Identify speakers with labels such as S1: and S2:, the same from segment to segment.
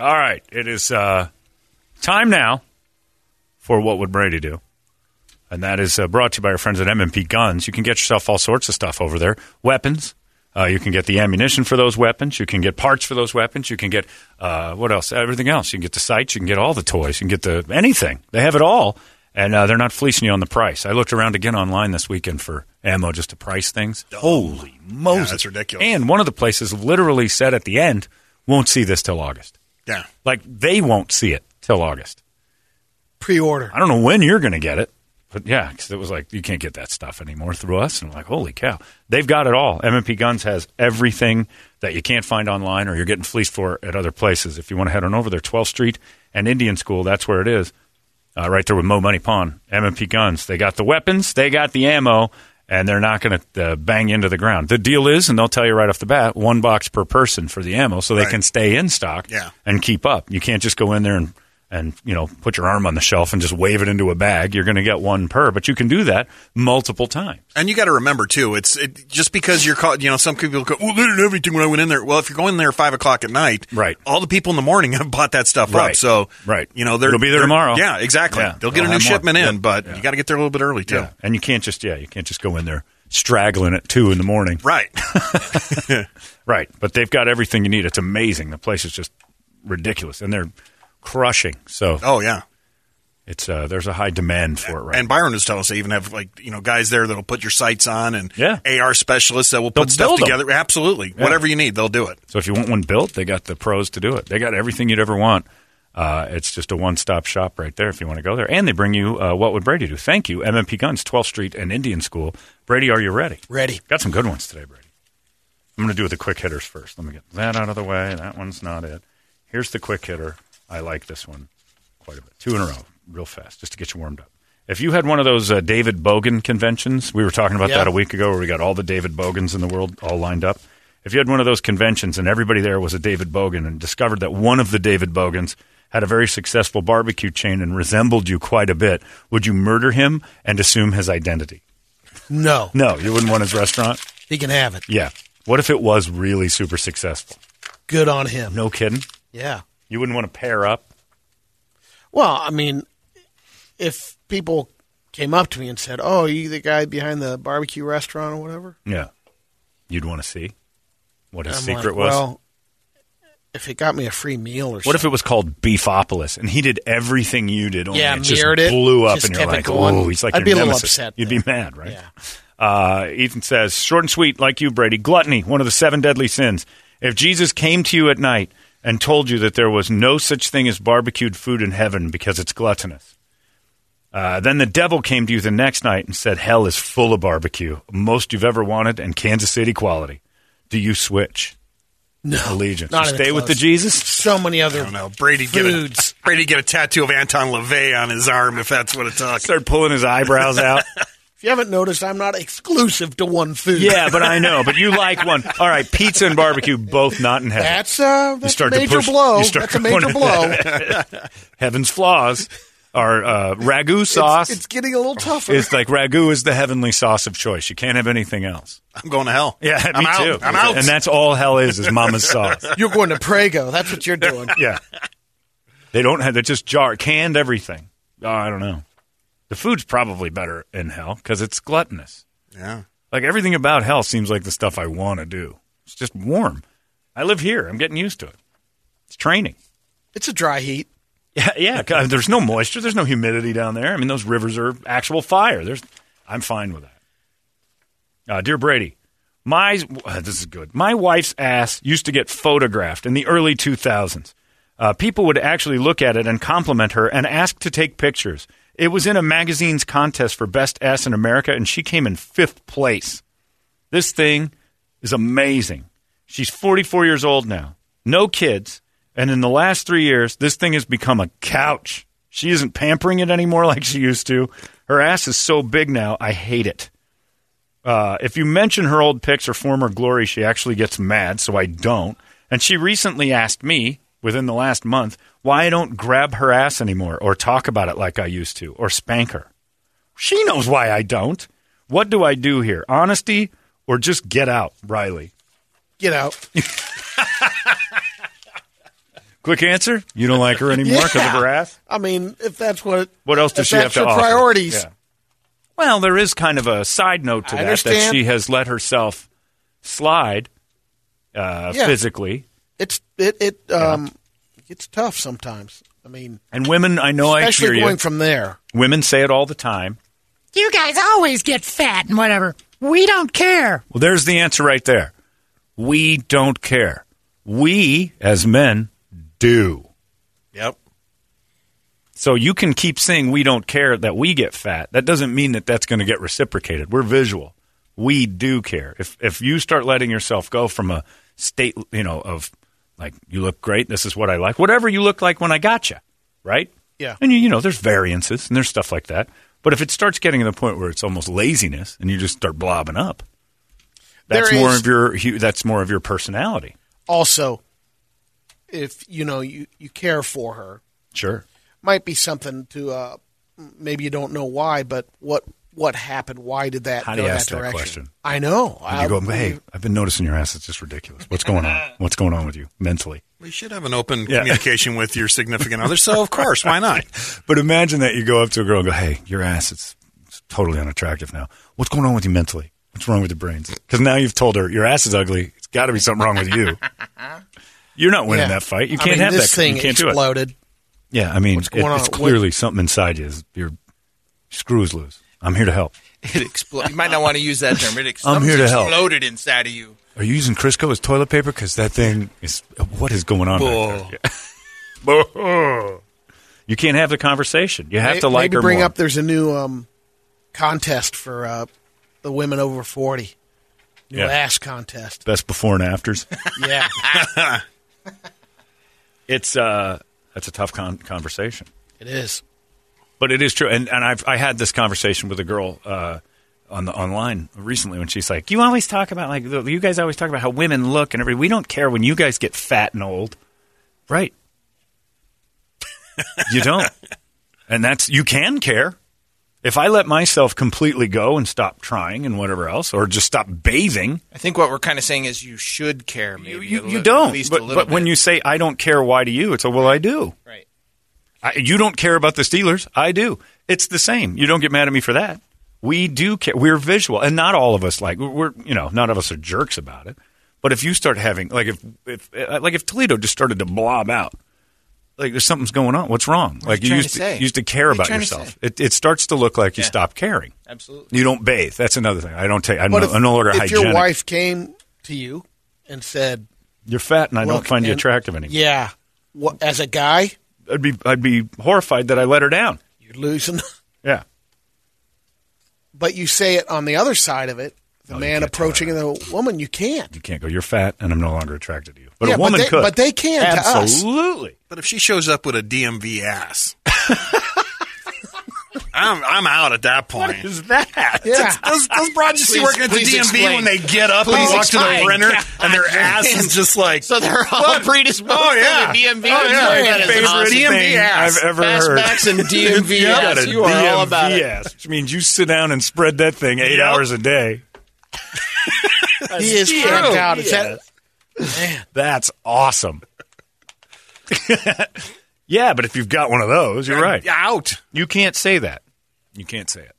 S1: All right, it is uh, time now for what would Brady do, and that is uh, brought to you by our friends at MMP Guns. You can get yourself all sorts of stuff over there, weapons. Uh, you can get the ammunition for those weapons. You can get parts for those weapons. You can get uh, what else? Everything else. You can get the sights. You can get all the toys. You can get the anything. They have it all, and uh, they're not fleecing you on the price. I looked around again online this weekend for ammo just to price things. Holy Moses,
S2: that's ridiculous.
S1: And one of the places literally said at the end, "Won't see this till August."
S2: Yeah.
S1: Like they won't see it till August.
S3: Pre-order.
S1: I don't know when you're going to get it, but yeah, because it was like you can't get that stuff anymore through us. And I'm like, holy cow, they've got it all. MMP Guns has everything that you can't find online or you're getting fleeced for at other places. If you want to head on over there, 12th Street and Indian School, that's where it is, uh, right there with Mo Money Pawn. MMP Guns, they got the weapons, they got the ammo, and they're not going to uh, bang into the ground. The deal is, and they'll tell you right off the bat, one box per person for the ammo, so they
S2: Right.
S1: can stay in stock
S2: Yeah.
S1: and keep up. You can't just go in there and and you know put your arm on the shelf and just wave it into a bag. You're going to get one per, but you can do that multiple times.
S2: And you got to remember too, it's it, just because you're caught You know, some people go, "Well, they didn't have everything when I went in there." Well, if you're going there at five o'clock at night,
S1: Right.
S2: All the people in the morning have bought that stuff
S1: Right.
S2: up. So,
S1: Right.
S2: You know, they're
S1: It'll be there tomorrow.
S2: Yeah, exactly.
S1: Yeah.
S2: They'll get
S1: They'll
S2: a new
S1: have more.
S2: shipment in,
S1: Yep.
S2: but
S1: Yeah.
S2: you got to get there a little bit early too.
S1: Yeah, and you can't just yeah, you can't just go in there straggling at two in the morning.
S2: Right.
S1: Right, but they've got everything you need. It's amazing. The place is just ridiculous, and they're crushing. So
S2: oh yeah.
S1: it's uh, there's a high demand for it right.
S2: And Byron was telling us they even have like you know guys there that'll put your sights on and
S1: Yeah.
S2: AR specialists that will
S1: They'll
S2: put stuff
S1: build 'em.
S2: together. Absolutely, whatever you need, they'll do it.
S1: So if you want one built, they got the pros to do it. They got everything you'd ever want. Uh, it's just a one-stop shop right there if you want to go there. And they bring you uh, what would Brady do? Thank you, MMP Guns, 12th Street and Indian School. Brady, are you ready?
S3: Ready.
S1: Got some good ones today, Brady. I'm going to do the quick hitters first. Let me get that out of the way. That one's not it. Here's the quick hitter. I like this one quite a bit. Two in a row, real fast, just to get you warmed up. If you had one of those uh, David Bogan conventions, we were talking about
S3: Yeah.
S1: that a week ago, where we got all the David Bogans in the world all lined up. If you had one of those conventions and everybody there was a David Bogan and discovered that one of the David Bogans had a very successful barbecue chain and resembled you quite a bit, would you murder him and assume his identity?
S3: No,
S1: No, you wouldn't want his restaurant?
S3: he can have it.
S1: Yeah. What if it was really super successful?
S3: Good on him.
S1: No kidding.
S3: Yeah.
S1: You wouldn't want to pair up.
S3: Well, I mean, if people came up to me and said, "Oh, you the guy behind the barbecue restaurant or whatever,"
S1: Yeah. You'd want to see what his secret
S3: like,
S1: was.
S3: Well, if it got me a free meal or something.
S1: what if it was called Beefopolis and he did everything you did? Only
S3: Yeah,
S1: it just
S3: it,
S1: blew up,
S3: just
S1: and you're like, "Oh, he's like
S3: I'd be a little upset
S1: You'd
S3: then.
S1: be mad, right?
S3: Yeah.
S1: Uh, Ethan says, short and sweet, like you, Brady. Gluttony, one of the seven deadly sins. If Jesus came to you at night and told you that there was no such thing as barbecued food in heaven because it's gluttonous, uh, then the devil came to you the next night and said, hell is full of barbecue, most you've ever wanted, and Kansas City quality. Do you switch
S3: no
S1: allegiance?
S3: not
S1: You
S3: even
S1: stay with the. Jesus?
S3: So many other
S2: I don't know. Brady get a. Brady get a tattoo of Anton LaVey on his arm if that's what it took.
S1: Start pulling his eyebrows out.
S3: If you haven't noticed, I'm not exclusive to one food.
S1: Yeah, but I know. But you like one. All right, pizza and barbecue both not in heaven.
S3: that's uh, that's a
S1: start to
S3: major
S1: push-
S3: blow. That's a major blow.
S1: Heaven's flaws are uh, ragu sauce.
S3: It's, it's getting a little tougher.
S1: It's like ragu is the heavenly sauce of choice. You can't have anything else.
S2: I'm going to hell.
S1: Yeah,
S2: I'm
S1: me
S2: out.
S1: too.
S2: I'm out.
S1: And that's all hell is is mama's sauce.
S3: You're going to Prego. That's what you're doing.
S1: Yeah. They don't have. they're just jar canned everything. Oh, I don't know. The food's probably better in hell because it's gluttonous.
S2: Yeah.
S1: Like everything about hell seems like the stuff I want to do. It's just warm. I live here. I'm getting used to it. It's training.
S3: It's a dry heat.
S1: Yeah, yeah. 'cause There's no moisture. There's no humidity down there. I mean, those rivers are actual fire. There's, I'm fine with that. Uh, dear Brady, my uh, this is good. My wife's ass used to get photographed in the early 2000s. Uh, people would actually look at it and compliment her and ask to take pictures. It was in a magazine's contest for best ass in America, and she came in fifth place. This thing is amazing. She's 44 years old now, no kids, and in the last three years, this thing has become a couch. She isn't pampering it anymore like she used to. Her ass is so big now, I hate it. Uh, if you mention her old pics or former glory, she actually gets mad, so I don't. And she recently asked me, within the last month, why I don't grab her ass anymore or talk about it like I used to or spank her. She knows why I don't. What do I do here? Honesty or just get out, Riley?
S3: Get out.
S1: Quick answer: You don't like her anymore because of her ass.
S3: I mean, if that's what.
S1: What else does she have to offer?
S3: priorities.
S1: Yeah. Well, there is kind of a side note to
S3: I
S1: that that she has let herself slide uh,
S3: Yeah.
S1: physically,
S3: It's it it um it's tough sometimes. I mean,
S1: and women. I know I
S3: especially
S1: hear
S3: going
S1: you.
S3: from there.
S1: Women say it all the time.
S4: You guys always get fat and whatever. We don't care.
S1: Well, there's the answer right there. We don't care. We, as men, do.
S2: Yep.
S1: So you can keep saying we don't care that we get fat. That doesn't mean that that's going to get reciprocated. We're visual. We do care. If if you start letting yourself go from a state, you know, of like you look great, this is what I like. Whatever you look like when I got you, right?
S3: Yeah.
S1: And you, you know, there's variances and there's stuff like that. But if it starts getting to the point where it's almost laziness and you just start blobbing up, that's more of your that's more of your personality.
S3: Also, if you know you you care for her,
S1: Sure.
S3: might be something to uh maybe you don't know why, but what what happened? Why did that
S1: How do
S3: go
S1: you
S3: that
S1: ask that
S3: direction?
S1: question?
S3: I know.
S1: And you go, hey, I've been noticing your ass. It's just ridiculous. What's going on? What's going on with you mentally?
S2: We should have an open
S1: Yeah.
S2: communication with your significant other. So, of course, why not?
S1: But imagine that you go up to a girl and go, hey, your ass is it's totally unattractive now. What's going on with you mentally? What's wrong with your brains? Because now you've told her your ass is ugly. It's got to be something wrong with you. You're not winning
S3: Yeah.
S1: that fight. You can't
S3: mean,
S1: have
S3: this
S1: that.
S3: thing
S1: you can't do it.
S3: exploded.
S1: Yeah, I mean,
S3: What's going
S1: it-
S3: on?
S1: it's
S3: What-
S1: clearly something inside you. Is your screws loose. I'm here to help.
S5: It exploded. You might not want to use that term. It ex-
S1: I'm here
S5: something's
S1: to help.
S5: exploded inside of you.
S1: Are you using Crisco as toilet paper? Because that thing is. What is going on back there? Yeah. you can't have the conversation. You have
S3: May-
S1: to like
S3: maybe
S1: her
S3: bring
S1: more.
S3: up. There's a new um contest for uh the women over forty. New
S1: Yeah.
S3: ass contest.
S1: Best before and afters.
S3: Yeah.
S1: it's uh, that's a tough con- conversation.
S3: it is.
S1: But it is true, and and I've I had this conversation with a girl uh, on the online recently when she's like, "You always talk about like you guys always talk about how women look and everything. We don't care when you guys get fat and old, right? you don't, and that's you can care. If I let myself completely go and stop trying and whatever else, or just stop bathing,
S5: I think what we're kind of saying is you should care. Maybe
S1: you, you, you don't.
S5: least
S1: But,
S5: a little
S1: but when you say I don't care, why do you? It's a well, I do.
S5: right.
S1: I, you don't care about the Steelers. I do. It's the same. You don't get mad at me for that. We do care. We're visual, and not all of us like we're. You know, none of us are jerks about it. But if you start having like if if uh, like if Toledo just started to blob out, like there's something's going on. What's wrong? like
S5: you
S1: you used
S5: to
S1: to, you used to care
S5: What
S1: about yourself. It, it starts to look like you
S5: Yeah.
S1: stop caring.
S5: Absolutely.
S1: You don't bathe. That's another thing. I don't take. I'm, no,
S3: if,
S1: I'm no longer
S3: if
S1: hygienic.
S3: If your wife came to you and said,
S1: You're fat, and I don't find you attractive anymore.
S3: "Yeah, what, as a guy,
S1: I'd be I'd be horrified that I let her down.
S3: you're losing,"
S1: Yeah.
S3: but you say it on the other side of it, the
S1: you
S3: man
S1: can't tell
S3: approaching the woman, you can't.
S1: You can't go. You're fat, and I'm no longer attracted to you. But
S3: Yeah,
S1: a
S3: but
S1: woman
S3: they-
S1: could.
S3: but they can to us.
S1: Absolutely.
S2: But if she shows up with a DMV ass, I'm I'm out at that point.
S1: What is that?
S3: Yeah.
S2: Those, those broads you see working at the DMV
S5: explain.
S2: when they get up
S5: Please
S2: and walk to the
S5: explain.
S2: printer and their ass is just like
S5: So they're all predisposed
S2: oh, oh, yeah.
S5: to the DMV.
S2: Oh, yeah.
S5: Sorry, that is
S2: Favorite
S5: awesome.
S2: DMV
S1: thing
S2: ass.
S1: I've ever heard.
S5: Fastbacks and DMV
S1: You
S5: ass.
S1: a
S5: You are all
S1: DMV
S5: about it.
S1: ass, which means you sit down and spread that thing eight
S2: Yep.
S1: hours a day.
S3: He is
S1: true.
S3: out. Is that, man,
S1: That's awesome. yeah, but if you've got one of those, you're right.
S2: out.
S1: You can't say that. You can't say it.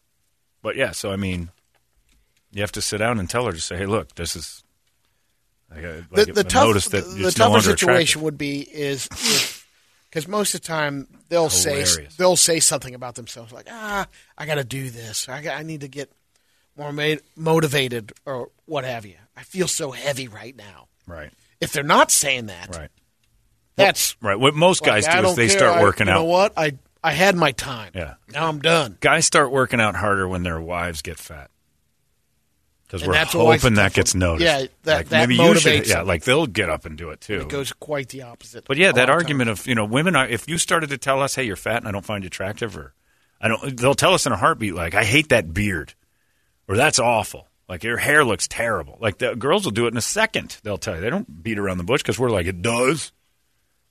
S1: But yeah, so I mean, You have to sit down and tell her to say, "Hey, look, this is." I, got-
S3: the,
S1: like,
S3: the tough,
S1: that
S3: the
S1: it's no
S3: tougher situation
S1: attractive.
S3: would be is because most of the time they'll say they'll say something about themselves like ah I got to do this I got, I need to get more ma- motivated or what have you I feel so heavy right now
S1: right,
S3: if they're not saying that
S1: right,
S3: that's
S1: right. What most guys
S3: like,
S1: do is they
S3: care.
S1: start
S3: I-
S1: working
S3: you
S1: out.
S3: know what I I had my time
S1: Yeah.
S3: now I'm done
S1: Guys start working out harder when their wives get fat. Because we're hoping that gets noticed.
S3: Yeah, that-
S1: like
S3: that
S1: maybe you should.
S3: motivates
S1: Yeah, like they'll get up and do it too.
S3: it goes quite the opposite
S1: But yeah, that argument of you know women are if you started to tell us, hey, you're fat and I don't find you attractive, or I don't, they'll tell us in a heartbeat like I hate that beard, or that's awful. Like your hair looks terrible. Like the girls will do it in a second. They'll tell you they don't beat around the bush because we're like it does.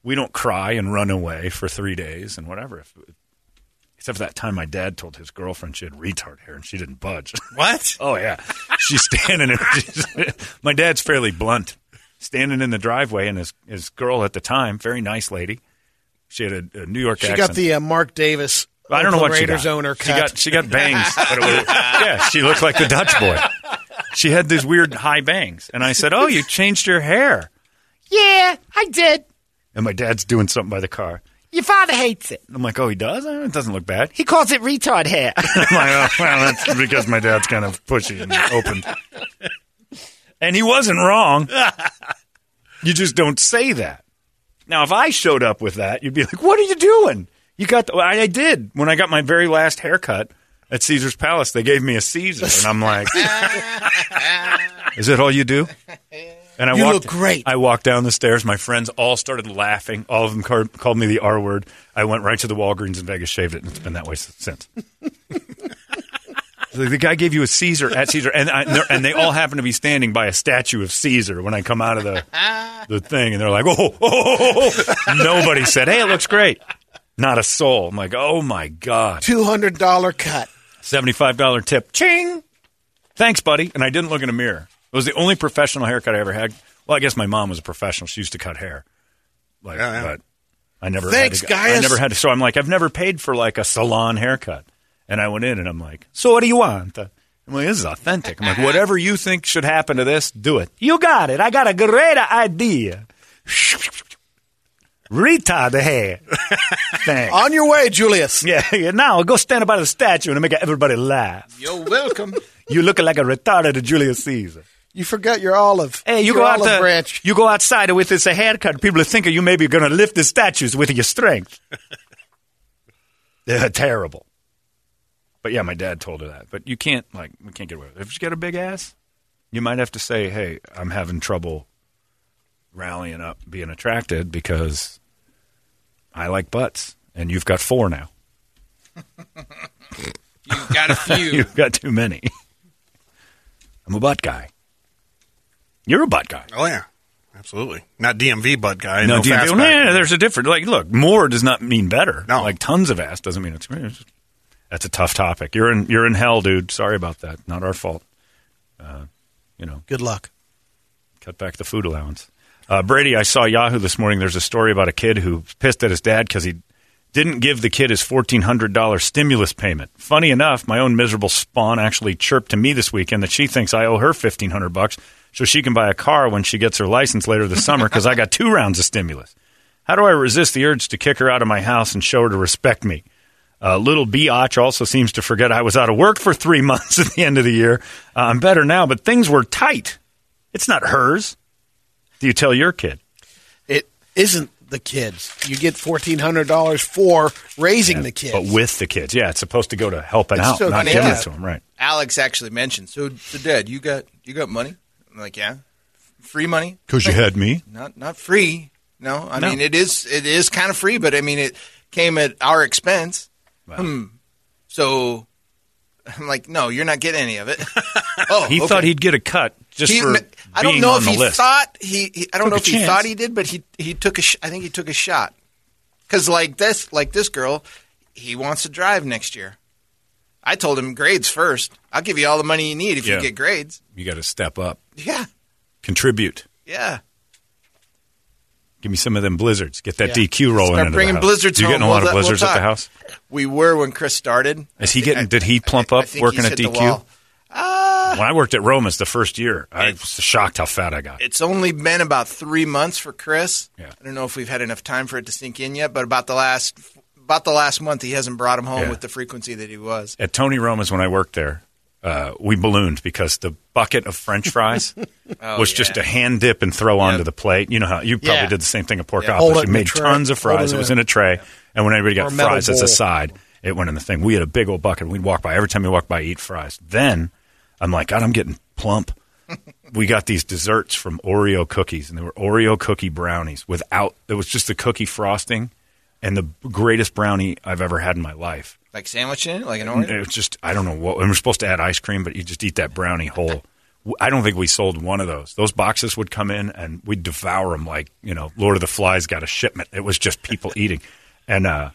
S1: We don't cry and run away for three days and whatever. If, except for that time my dad told his girlfriend she had retard hair and she didn't budge.
S2: What?
S1: Oh yeah, she's standing. In, she's- my dad's fairly blunt, standing in the driveway, and his his girl at the time, very nice lady. She had a, a New York accent.
S3: she
S1: accent.
S3: got the uh, Mark Davis
S1: I don't know what
S3: Oakland
S1: she
S3: Raiders
S1: got.
S3: owner
S1: she got she got bangs. but it was, yeah, she looked like the Dutch boy. She had these weird high bangs, and I said, "Oh, you changed your hair."
S4: Yeah, I did.
S1: And my dad's doing something by the car.
S4: Your father hates it.
S1: I'm like, "Oh, he does? Eh, It doesn't look bad."
S4: He calls it retard hair.
S1: I'm like, oh, well, that's because my dad's kind of pushy and open. And he wasn't wrong. You just don't say that. Now, if I showed up with that, you'd be like, what are you doing? You got the, I, I did. When I got my very last haircut at Caesar's Palace, they gave me a Caesar. And I'm like, is that all you do? And I
S3: You
S1: walked,
S3: look great.
S1: I walked down the stairs. My friends all started laughing. All of them car- called me the R word. I went right to the Walgreens in Vegas, shaved it, and it's been that way since. the, guy gave you a Caesar at Caesar, and, I, and, they all happen to be standing by a statue of Caesar when I come out of the the thing, and they're like, oh, "Oh, oh, oh, oh, oh." nobody said, hey, it looks great." Not a soul. I'm like, "Oh my god!"
S3: two hundred dollar cut
S1: Seventy-five dollar tip. Ching. Thanks, buddy. And I didn't look in a mirror. It was the only professional haircut I ever had. Well, I guess my mom was a professional. She used to cut hair. Like,
S2: Yeah, yeah.
S1: but I never.
S3: Thanks,
S1: had to, I never had to. So I'm like, I've never paid for like a salon haircut. And I went in and I'm like, so what do you want? I'm like, this is authentic. I'm like, whatever you think should happen to this, do it. You got it. I got a great idea. Retard the hair. Thanks.
S3: on your way Julius
S1: Yeah, yeah, now go stand by the statue and make everybody laugh.
S5: You're welcome.
S1: You look like a retarded Julius Caesar.
S3: You forgot your olive
S1: Hey, you
S3: your
S1: go out
S3: olive
S1: there,
S3: branch
S1: you go outside with this haircut. People are thinking you maybe going to lift the statues with your strength. They're terrible. But yeah, my dad told her that. But you can't like we can't get away with it. If you got a big ass, you might have to say, "Hey, I'm having trouble rallying up, being attracted because I like butts, and you've got four now.
S5: You've got a few.
S1: You've got too many. I'm a butt guy. You're a butt guy.
S2: Oh yeah, absolutely. Not DMV butt guy.
S1: No,
S2: No,
S1: do you-
S2: fastback.
S1: no, no, there's a difference. Like, look, more does not mean better.
S2: No.
S1: like tons of ass doesn't mean it's. it's just- that's a tough topic. You're in, you're in hell, dude. Sorry about that. Not our fault. Uh, you know,
S3: good luck
S1: cut back the food allowance. Uh, Brady, I saw Yahoo this morning. There's a story about a kid who pissed at his dad because he didn't give the kid his $1,400 stimulus payment. Funny enough, my own miserable spawn actually chirped to me this weekend that she thinks I owe her 1500 bucks so she can buy a car when she gets her license later this summer because I got two rounds of stimulus. How do I resist the urge to kick her out of my house and show her to respect me? Uh, little Biatch also seems to forget I was out of work for three months at the end of the year. Uh, I'm better now, but things were tight. It's not hers. Do you tell your kid?
S3: it isn't the kids you get fourteen hundred dollars for raising the kids
S1: But with the kids. Yeah, it's supposed to go to helping
S3: It's
S1: out,
S3: so
S1: not
S3: funny.
S1: giving it to them. Right.
S5: Alex actually mentioned. So, so Dad, you got you got money? I'm like, yeah, free money.
S1: Because you had me.
S5: Not not free. No, I
S1: No.
S5: mean it is it is kind of free, but I mean it came at our expense. Hmm. So I'm like, no, you're not getting any of it. oh,
S1: He
S5: okay.
S1: thought he'd get a cut just
S5: He-
S1: for
S5: I don't
S1: being
S5: know
S1: on
S5: if he
S1: list.
S5: thought he, he I don't
S1: Took
S5: know
S1: a
S5: if he thought he did, but he he took a sh- I think he took a shot. Cuz like this like this girl, he wants to drive next year. I told him grades first. I'll give you all the money you need if
S1: Yeah.
S5: you get grades.
S1: you got to step up,
S5: Yeah.
S1: contribute.
S5: Yeah.
S1: Give me some of them blizzards. Get that
S3: Yeah.
S1: DQ rolling
S5: Start bringing
S1: the house.
S5: blizzards
S1: You getting a
S5: We'll
S1: lot of
S5: let- we'll
S1: blizzards at the house?
S5: We were when Chris started.
S1: Is he getting?
S5: thi-
S1: did he plump
S5: I
S1: up working at DQ?
S5: Uh,
S1: when I worked at Roma's the first year, I was shocked how fat I got.
S5: It's only been about three months for Chris.
S1: Yeah.
S5: I don't know if we've had enough time for it to sink in yet, but about the last about the last month, he hasn't brought him home
S1: Yeah.
S5: with the frequency that he was.
S1: At Tony Roma's when I worked there, uh, we ballooned because the bucket of French fries
S5: Oh,
S1: was
S5: yeah.
S1: just a hand dip and throw onto the plate. You know how you probably
S3: Yeah.
S1: did the same thing at Pork
S5: Yeah.
S1: Office. You made tons of fries.
S3: it
S1: It was
S3: in a-
S1: tray, and when everybody got fries as a side, it went in the thing. We had a big old bucket. We'd walk by every time we walked by, eat fries. Then I'm like, God, I'm getting plump. we got these desserts from Oreo cookies, and they were Oreo cookie brownies without. It was just the cookie frosting, and the greatest brownie I've ever had in my life.
S5: Like sandwich in it, like an orange?
S1: It was just I don't know what. And we're supposed to add ice cream, but you just eat that brownie whole. I don't think we sold one of those. Those boxes would come in and we'd devour them like you know Lord of the Flies got a shipment. It was just people eating, and uh,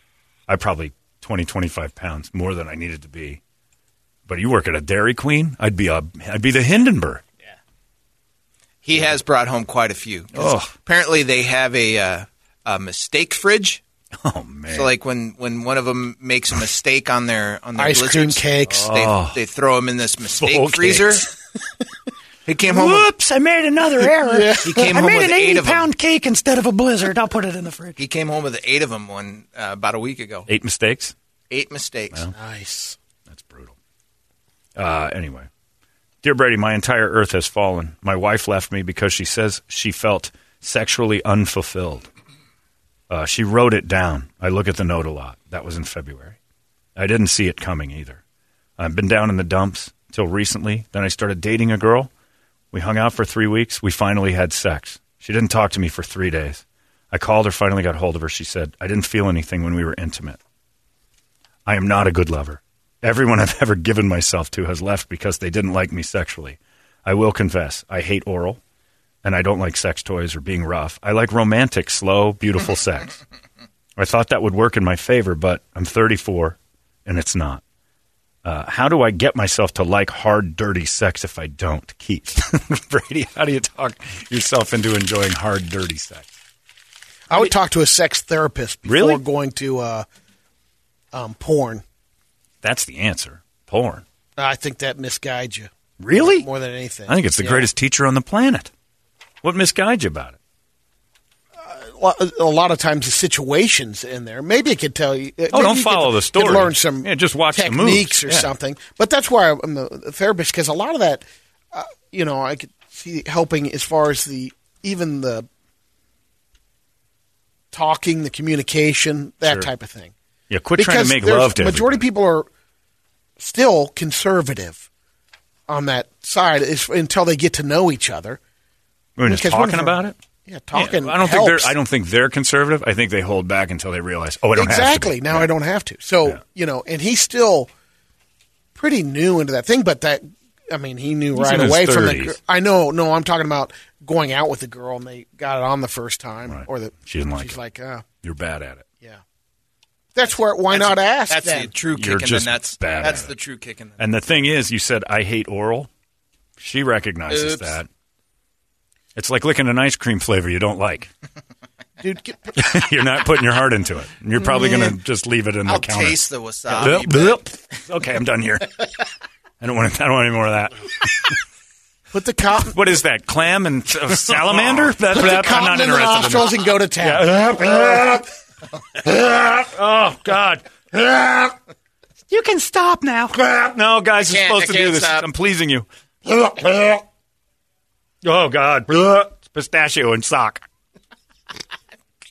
S1: I probably 20, 25 pounds more than I needed to be. But you work at a Dairy Queen, I'd be a I'd be the Hindenburg.
S5: Yeah, he has brought home quite a few.
S1: Oh.
S5: Apparently, they have a uh, a mistake fridge.
S1: Oh man!
S5: So, like when, when one of them makes a mistake on their on their
S3: Ice cream
S5: blizzards,
S3: cakes.
S5: they,
S1: Oh.
S5: they throw them in this mistake
S1: Full
S5: freezer. he came home. With,
S4: Whoops! I made another error.
S5: he came
S4: I
S5: home
S4: made
S5: with
S4: an
S5: eight
S4: eighty
S5: of them.
S4: pound cake instead of a blizzard. I'll put it in the fridge.
S5: He came home with eight of them one uh, about a week ago.
S1: Eight mistakes.
S5: Eight mistakes.
S3: Nice.
S1: That's brutal. Uh, anyway, dear Brady, my entire earth has fallen. My wife left me because she says she felt sexually unfulfilled. Uh, she wrote it down. I look at the note a lot. That was in February. I didn't see it coming either. I've been down in the dumps till recently. Then I started dating a girl. We hung out for three weeks. We finally had sex. She didn't talk to me for three days. I called her, finally got hold of her. She said, I didn't feel anything when we were intimate. I am not a good lover. Everyone I've ever given myself to has left because they didn't like me sexually. I will confess, I hate oral, and I don't like sex toys or being rough. I like romantic, slow, beautiful sex. I thought that would work in my favor, but I'm 34, and it's not. Uh, how do I get myself to like hard, dirty sex if I don't? Keith. Brady, how do you talk yourself into enjoying hard, dirty sex?
S3: I would talk to a sex therapist before
S1: Really?
S3: going to uh, um, porn.
S1: That's the answer. Porn.
S3: I think that misguides you
S1: Really?
S3: more than anything.
S1: I think it's the
S3: Yeah.
S1: greatest teacher on the planet. What misguides you about it?
S3: A lot of times the situations in there. Maybe it could tell you.
S1: Oh, don't
S3: you
S1: follow
S3: could-
S1: the story.
S3: learn some.
S1: Yeah, just watch
S3: techniques or
S1: Yeah.
S3: something. But that's why I'm a therapist because a lot of that, uh, you know, I could see helping as far as the even the talking, the communication, that
S1: Sure.
S3: type of thing.
S1: Yeah, quit trying to make love to
S3: majority
S1: everybody.
S3: people are still conservative on that side is, until they get to know each other.
S1: I mean, just
S3: Because
S1: talking about it.
S3: Yeah, talking.
S1: Yeah, I don't think they're. I don't think they're conservative. I think they hold back until they realize. Oh, I don't have
S3: exactly. Now
S1: Yeah.
S3: I don't have to. So
S1: Yeah.
S3: you know, and he's still pretty new into that thing. But that, I mean, he knew
S1: He's
S3: right away from the.
S1: 30s.
S3: I know. No, I'm talking about going out with the girl and they got it on the first time,
S1: Right.
S3: or the
S1: She didn't like
S3: she's
S1: it.
S3: like, uh,
S1: You're bad at it.
S3: yeah. That's where. Why
S5: That's-
S3: not ask?
S5: That's
S3: then?
S5: the true
S1: You're
S5: kicking.
S1: just
S5: Then that's
S1: bad
S5: that's
S1: at
S5: the
S1: it.
S5: true kicking.
S1: And the thing is, you said I hate oral. She recognizes
S5: Oops.
S1: that. It's like licking an ice cream flavor you don't like.
S3: Dude, get,
S1: You're not putting your heart into it. You're probably going to just leave it in the
S5: I'll
S1: counter.
S5: taste the wasabi.
S1: Blip, blip. Okay, I'm done here. I don't want. I don't want any more of that.
S3: put the cotton.
S1: What is that? Clam and uh, salamander? That,
S3: Put the
S1: that, I'm
S3: cotton
S1: not
S3: in the
S1: interested in
S3: nostrils and go to town.
S1: oh God!
S4: You can stop now.
S1: No, guys,
S5: I
S1: you're
S5: can't-
S1: supposed
S5: I
S1: to do
S5: can't
S1: this.
S5: stop.
S1: I'm pleasing you. Oh God! It's pistachio and sock.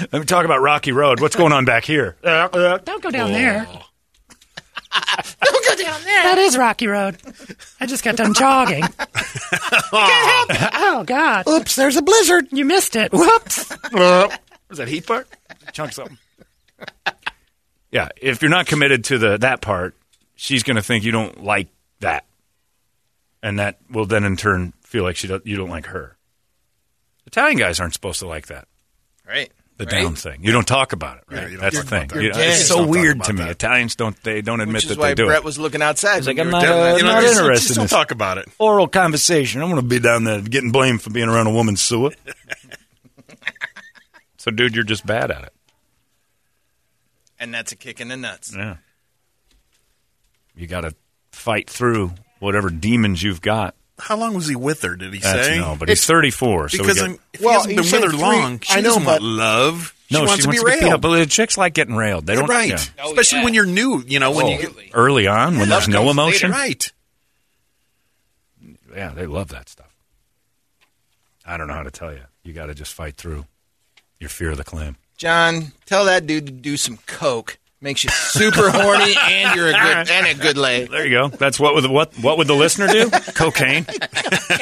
S1: Let me talk about Rocky Road. What's going on back here?
S4: Don't go down there. Oh.
S5: Don't go down there.
S4: That is Rocky Road. I just got done jogging. Can't help it. Oh God!
S3: Oops, there's a blizzard.
S4: You missed it. Whoops.
S1: Uh, Was that heat part? Chunk something. Yeah, if you're not committed to the that part, she's going to think you don't like that, and that will then in turn feel like she do, you don't like her. Italian guys aren't supposed to like that.
S5: Right.
S1: The
S5: Right?
S1: down thing. You don't talk about it,
S2: Yeah,
S1: right?
S2: you don't
S1: That's the thing.
S2: that.
S1: You know, it's so weird to me.
S2: that.
S1: Italians don't they don't admit
S5: Which is
S1: that
S5: why
S1: they do
S5: Brett
S1: it.
S5: was looking outside.
S1: He's like, I'm not, uh.
S2: You know,
S1: not
S2: just,
S1: interested
S2: just
S1: in
S2: don't
S1: this.
S2: talk about it.
S1: Oral conversation. I'm going to be down there getting blamed for being around a woman's sewer. so, dude, you're just bad at it.
S5: and that's a kick in the nuts.
S1: Yeah. You got to fight through whatever demons you've got.
S2: How long was he with her? Did he
S1: That's
S2: say?
S1: no, but he's 34. So we
S2: because
S1: get-
S2: I'm, if
S3: Well,
S2: he hasn't
S3: you
S2: been
S3: said
S2: with her
S3: three-
S2: long, she
S3: I know,
S2: doesn't
S3: but-
S2: want love. She
S1: no,
S2: wants
S1: she
S2: to be
S1: wants to be
S2: railed.
S1: But the chicks like getting railed. They don't
S2: right,
S1: yeah.
S5: Oh,
S2: especially
S5: yeah.
S2: when you're new. You know, when you get
S1: early on when
S5: Love
S1: there's no
S5: comes
S1: emotion.
S2: right.
S1: Yeah, they love that stuff. I don't know how to tell you. You got to just fight through your fear of the clam.
S5: John, tell that dude to do some coke. Makes you super horny, and you're a good and a good lay.
S1: There you go. That's what would what what would the listener do? Cocaine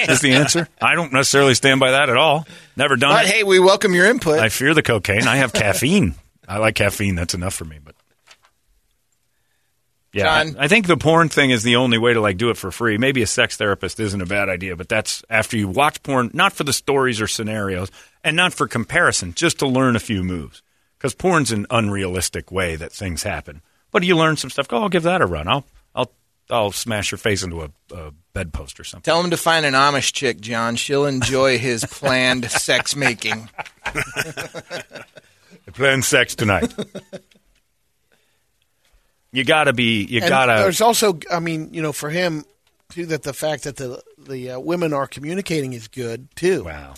S1: is the answer. I don't necessarily stand by that at all. Never done
S5: But
S1: it.
S5: hey, we welcome your input.
S1: I fear the cocaine. I have caffeine. I like caffeine. That's enough for me. But yeah,
S5: John?
S1: I, I think the porn thing is the only way to like do it for free. Maybe a sex therapist isn't a bad idea, but that's after you watch porn, not for the stories or scenarios, and not for comparison, just to learn a few moves. Because porn's an unrealistic way that things happen. But you learn some stuff. Go, I'll give that a run. I'll I'll I'll smash your face into a, a bedpost or something.
S5: Tell him to find an Amish chick, John. She'll enjoy his planned sex making.
S1: I plan sex tonight. you gotta be. You
S3: And
S1: gotta.
S3: There's also, I mean, you know, for him too, that the fact that the the uh, women are communicating is good too.
S1: Wow.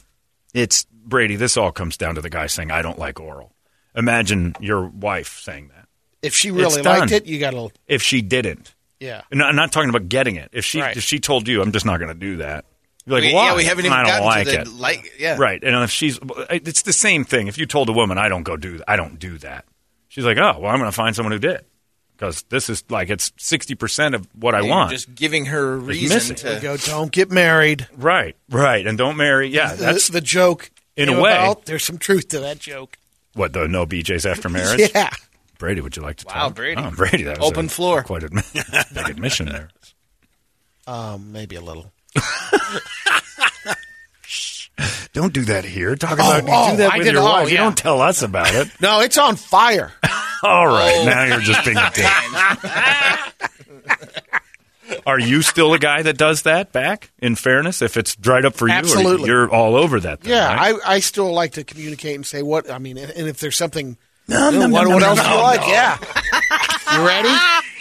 S1: It's Brady, this all comes down to the guy saying, I don't like oral. Imagine your wife saying that.
S3: If she really liked it, you got to,
S1: If she didn't.
S3: yeah.
S1: And I'm not talking about getting it. If she
S3: Right.
S1: if she told you, I'm just not going to do that. You're like,
S5: We-
S1: why?
S5: yeah, we haven't even
S1: I don't
S5: gotten
S1: like
S5: to the
S1: it.
S5: like. Yeah,
S1: Right. And if she's, it's the same thing. If you told a woman, I don't go do, I don't do that. She's like, oh, well, I'm going to find someone who did. Because this is like, it's 60% of what I want.
S5: Just giving her a
S1: Just
S5: reason
S1: missing.
S5: to.
S3: Go, don't get married.
S1: right. Right. And don't marry. Yeah.
S3: That's
S1: That's
S3: the joke.
S1: in a way-
S3: about. There's some truth to that joke.
S1: What the no BJs after marriage.
S3: Yeah.
S1: Brady, would you like to
S5: Wow,
S1: tell?
S5: Brady.
S1: Oh, Brady, that was
S5: Open
S1: a-
S5: floor.
S1: Quite a big admission there.
S3: Um, maybe a little.
S1: Don't do that here. Talk about you
S3: oh,
S1: do that
S3: I
S1: with your
S3: oh,
S1: wife. You
S3: yeah.
S1: don't tell us about it.
S3: No, it's on fire.
S1: All right,
S5: Oh.
S1: now you're just being a dick. Are you still a guy that does that back? In fairness, if it's dried up for you,
S3: Absolutely.
S1: you're all over that. Thing,
S3: Yeah,
S1: right?
S3: I, I still like to communicate and say what I mean, and and if there's something, no, you know, what, what else do you like? Yeah, you ready?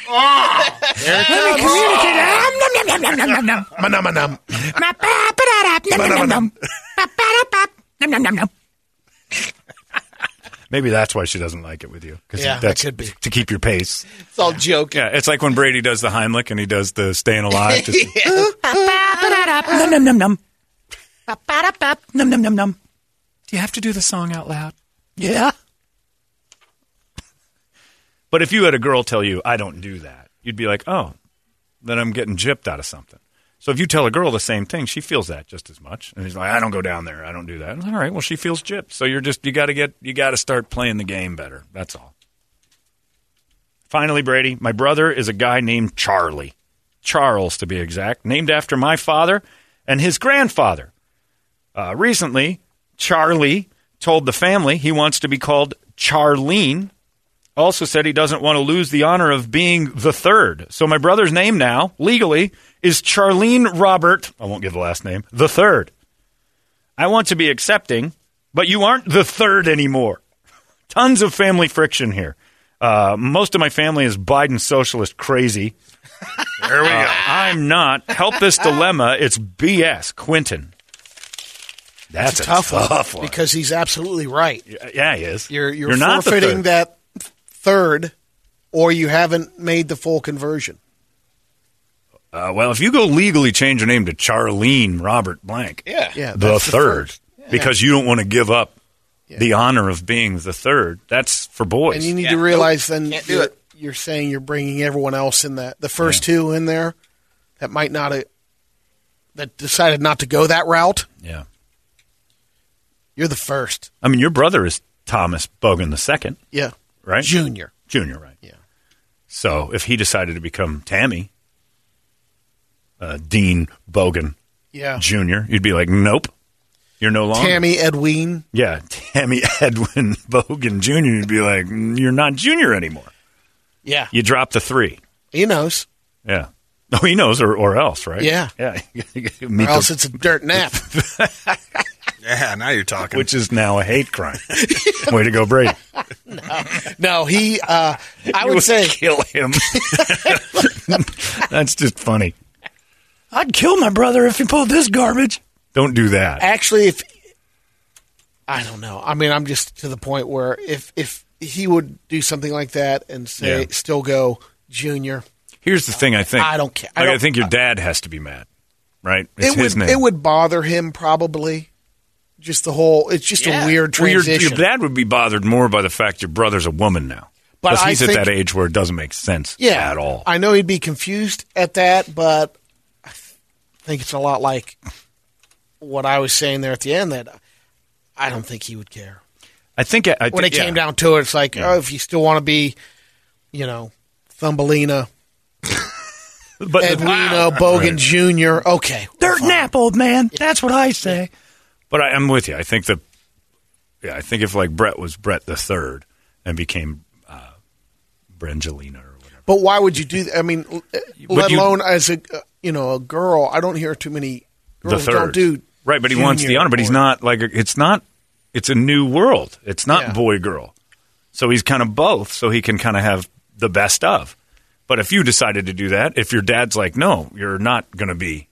S3: There
S4: Let me
S3: comes.
S4: communicate. Um, nom, nom, nom, nom, nom, nom, nom.
S3: Ma-num-ma-num.
S4: Ma- ba- ba-da-da, nom,
S1: Maybe that's why she doesn't like it with you.
S3: Yeah, that
S1: that's
S3: could be.
S1: to keep your pace.
S5: It's all joke.
S1: Yeah, it's like when Brady does the Heimlich and he does the staying alive. Just,
S4: Ba- ba-da-da, nom, nom, nom, nom. Ba- ba-da-ba, nom, nom, nom, nom.
S1: Do you have to do the song out loud?
S4: Yeah.
S1: But if you had a girl tell you, I don't do that, you'd be like, oh, then I'm getting gypped out of something. So if you tell a girl the same thing, she feels that just as much. And he's like, I don't go down there. I don't do that. All right, well, she feels gypped. So you're just, you got to get, you got to start playing the game better. That's all. Finally, Brady, my brother is a guy named Charlie. Charles, to be exact, named after my father and his grandfather. Uh, recently, Charlie told the family he wants to be called Charlene also said he doesn't want to lose the honor of being the third. So my brother's name now, legally, is Charlene Robert, I won't give the last name, the third. I want to be accepting, but you aren't the third anymore. Tons of family friction here. Uh, most of my family is Biden socialist crazy.
S2: There we
S1: Uh,
S2: go.
S1: I'm not. Help this dilemma. It's BS. Quentin. That's
S3: It's a tough,
S1: tough
S3: one,
S1: one.
S3: because he's absolutely right.
S1: Yeah, he is.
S3: You're you're,
S1: not the
S3: forfeiting
S1: third.
S3: that third, or you haven't made the full conversion.
S1: Uh, well, if you go legally change your name to Charlene Robert Blank,
S5: Yeah.
S3: Yeah,
S1: the
S3: that's
S1: third,
S3: first.
S1: because you don't want to give up the honor of being the third. That's for boys.
S3: And you need
S5: Yeah,
S3: to realize then
S5: can't
S3: you're,
S5: it.
S3: you're saying you're bringing everyone else in that the first two in there that might not have that decided not to go that route.
S1: yeah.
S3: You're the first.
S1: I mean, your brother is Thomas Bogan the second,
S3: Yeah,
S1: right?
S3: Junior.
S1: Junior, right?
S3: Yeah.
S1: So if he decided to become Tammy, uh, Dean Bogan
S3: Yeah.
S1: Jr., you'd be like, nope, you're no longer.
S3: Tammy Edwin.
S1: Yeah, Tammy Edwin Bogan Jr., you'd be like, you're not junior anymore.
S3: Yeah.
S1: You drop the three.
S3: He knows.
S1: Yeah. Oh, he knows, or, or else, right?
S3: Yeah.
S1: Yeah.
S3: Or else
S1: the-
S3: it's a dirt nap.
S2: Yeah, now you're talking.
S1: which is now a hate crime. Way to go, Brady.
S3: no, he. Uh, I
S1: You
S3: would say
S1: kill him. That's just funny.
S4: I'd kill my brother if he pulled this garbage.
S1: Don't do that.
S3: actually, if I don't know. I mean, I'm just to the point where if if he would do something like that and say
S1: Yeah.
S3: still go junior,
S1: Here's the thing. I think
S3: I don't care. I
S1: Like, I,
S3: don't-
S1: think your dad has to be mad, right? It's
S3: it
S1: his
S3: would
S1: name.
S3: it would bother him probably. Just the whole. It's just
S5: Yeah.
S3: a weird
S1: Well, your,
S3: transition.
S1: your dad would be bothered more by the fact your brother's a woman now.
S3: But
S1: Because
S3: I
S1: he's at that age where it doesn't make sense
S3: yeah,
S1: at all.
S3: I know he'd be confused at that, but I think it's a lot like what I was saying there at the end. That I don't think he would care
S1: I think I, I
S3: when it
S1: think-
S3: came down to it. It's like, oh, if you still want to be, you know, Thumbelina,
S1: But
S3: Edwina, Bogan Jr. Okay,
S4: Dirt nap, old man. That's what I say.
S1: But I, I'm with you. I think the, yeah, I think if like Brett was Brett the third and became uh, Brangelina or whatever.
S3: but why would you do that? I mean, let
S1: you-
S3: alone as a uh, you know a girl. I don't hear too many
S1: the third,
S3: do
S1: right? But he wants the honor. But he's not like it's not. It's a new world. It's not
S3: Yeah.
S1: boy girl. So he's kind of both. So he can kind of have the best of. But if you decided to do that, if your dad's like, no, you're not going to be,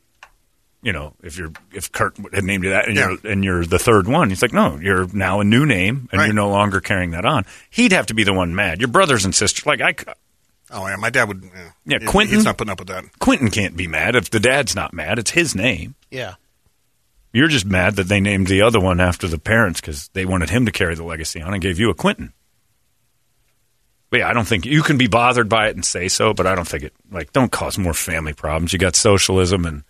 S1: you know, if you're if Kurt had named you that and
S2: Yeah.
S1: you're and you're the third one, he's like, no, you're now a new name and
S2: Right.
S1: you're no longer carrying that on. He'd have to be the one mad. Your brothers and sisters, like I,
S2: Oh yeah, my dad would. Yeah,
S1: Yeah,
S2: He-
S1: Quentin-
S2: He's not putting up with that.
S1: Quentin can't be mad if the dad's not mad. It's his name.
S3: Yeah,
S1: You're just mad that they named the other one after the parents because they wanted him to carry the legacy on and gave you a Quentin. But yeah, I don't think you can be bothered by it and say so, but I don't think it like don't cause more family problems. You got socialism and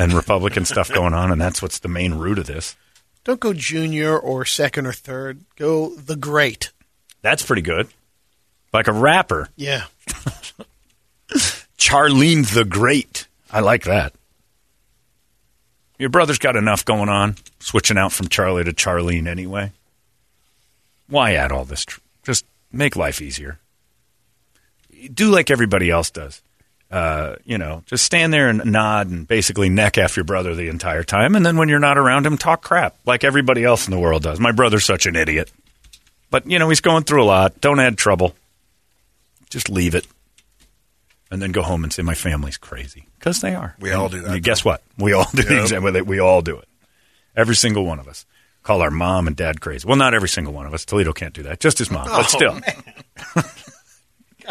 S1: and Republican stuff going on, and that's what's the main root of this.
S3: don't go junior or second or third. Go the great.
S1: That's pretty good. Like a rapper,
S3: Yeah,
S1: Charlene the Great. I like that. Your brother's got enough going on, switching out from Charlie to Charlene anyway. Why add all this? Tr- Just make life easier. Do like everybody else does. Uh, you know, just stand there and nod and basically neck after your brother the entire time. And then when you're not around him, talk crap like everybody else in the world does. My brother's such an idiot. But, you know, he's going through a lot. Don't add trouble. Just leave it. And then go home and say, my family's crazy. Because they are.
S2: We all do that,
S1: And guess what? We all do the
S2: Yep.
S1: exact way. We all do it. Every single one of us. Call our mom and dad crazy. Well, not every single one of us. Toledo can't do that. Just his mom. But still.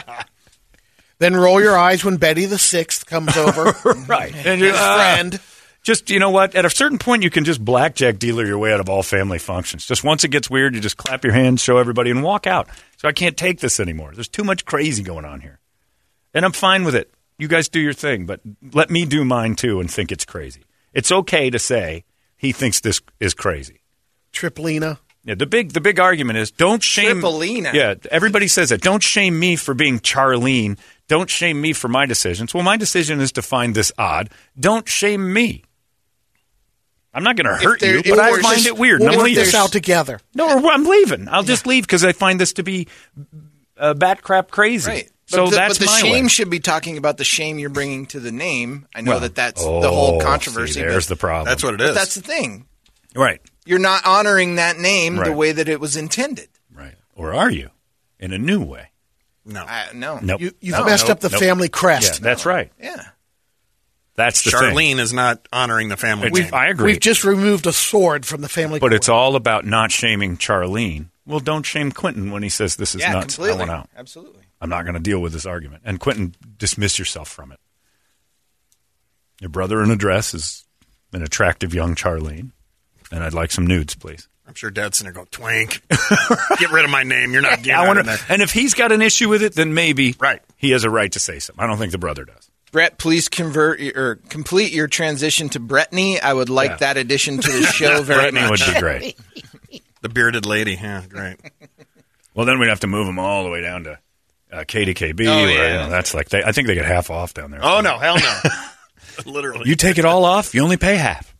S3: then roll your eyes when Betty the Sixth comes over.
S1: right. And your uh,
S3: friend.
S1: just you know what? At a certain point, you can just blackjack dealer your way out of all family functions. Just once it gets weird, you just clap your hands, show everybody, and walk out. So I can't take this anymore. There's too much crazy going on here, and I'm fine with it. You guys do your thing, but let me do mine too and think it's crazy. It's okay to say he thinks this is crazy.
S3: Triplina.
S1: Yeah, the big the big argument is don't shame
S5: Tripolina.
S1: Yeah, everybody says it. Don't shame me for being Charlene. Don't shame me for my decisions. Well, my decision is to find this odd. Don't shame me. I'm not going to hurt
S3: there-
S1: you, but I find
S3: just-
S1: it weird.
S3: We'll
S1: and I'm
S3: work
S1: leaving.
S3: this out together.
S1: No, or I'm leaving. I'll just leave because I find this to be uh, bat crap crazy.
S5: Right.
S1: So
S5: but the,
S1: that's
S5: but the
S1: my
S5: shame
S1: way.
S5: should be talking about the shame you're bringing to the name. I know
S1: Well,
S5: that that's
S1: oh,
S5: the whole controversy.
S1: see, there's the problem.
S2: That's what it is.
S5: but that's the thing.
S1: right,
S5: You're not honoring that name the way that it was intended.
S1: right. Or are you in a new way?
S2: No.
S5: I, no.
S1: Nope.
S3: You, you've
S1: No,
S3: messed
S1: nope,
S3: up the
S1: nope.
S3: family
S1: Yeah,
S3: crest.
S1: that's right.
S5: Yeah.
S1: That's the thing.
S2: Charlene is not honoring the family
S1: It's-
S2: name.
S1: I agree.
S3: We've just removed a sword from the family.
S1: But it's all about not shaming Charlene. Well, don't shame Quentin when he says this is
S5: yeah,
S1: nuts.
S5: completely.
S1: I want out.
S5: Absolutely.
S1: I'm not going to deal with this argument. And Quentin, dismiss yourself from it. Your brother in a dress is an attractive young Charlene, and I'd like some nudes, please.
S2: I'm sure Dad's sitting there going, "Twink, get rid of my name. You're not getting
S1: I
S2: out
S1: wanna-
S2: of there."
S1: and if he's got an issue with it, then maybe
S2: Right.
S1: he has a right to say something. I don't think the brother does.
S5: Brett, please convert your- or complete your transition to Brettany. I would like
S1: Yeah.
S5: that addition to the show very much.
S1: Brittany
S5: much.
S1: would be great.
S2: The bearded lady. Yeah, great.
S1: Well, then we'd have to move them all the way down to uh, KDKB.
S5: Oh,
S1: where,
S5: yeah.
S1: you know, that's like they, I think they get half off down there.
S2: Oh no, hell no. Literally.
S1: You take it all off, you only pay half.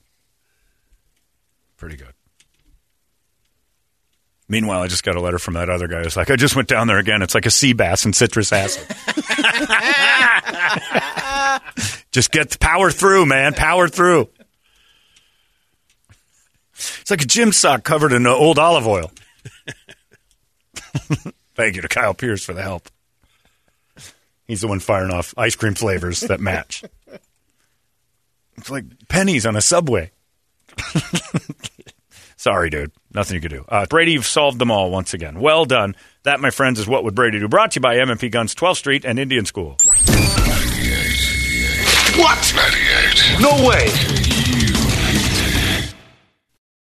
S1: Pretty good. Meanwhile, I just got a letter from that other guy who's like, I just went down there again. It's like a sea bass and citrus acid. just get the power through, man. Power through. It's like a gym sock covered in uh, old olive oil. Thank you to Kyle Pierce for the help. He's the one firing off ice cream flavors that match. It's like pennies on a subway. Sorry, dude. Nothing you could do. Uh, Brady, you've solved them all once again. Well done. That, my friends, is what would Brady do. Brought to you by M&P Guns, 12th Street and Indian School.
S6: What? 98. No way.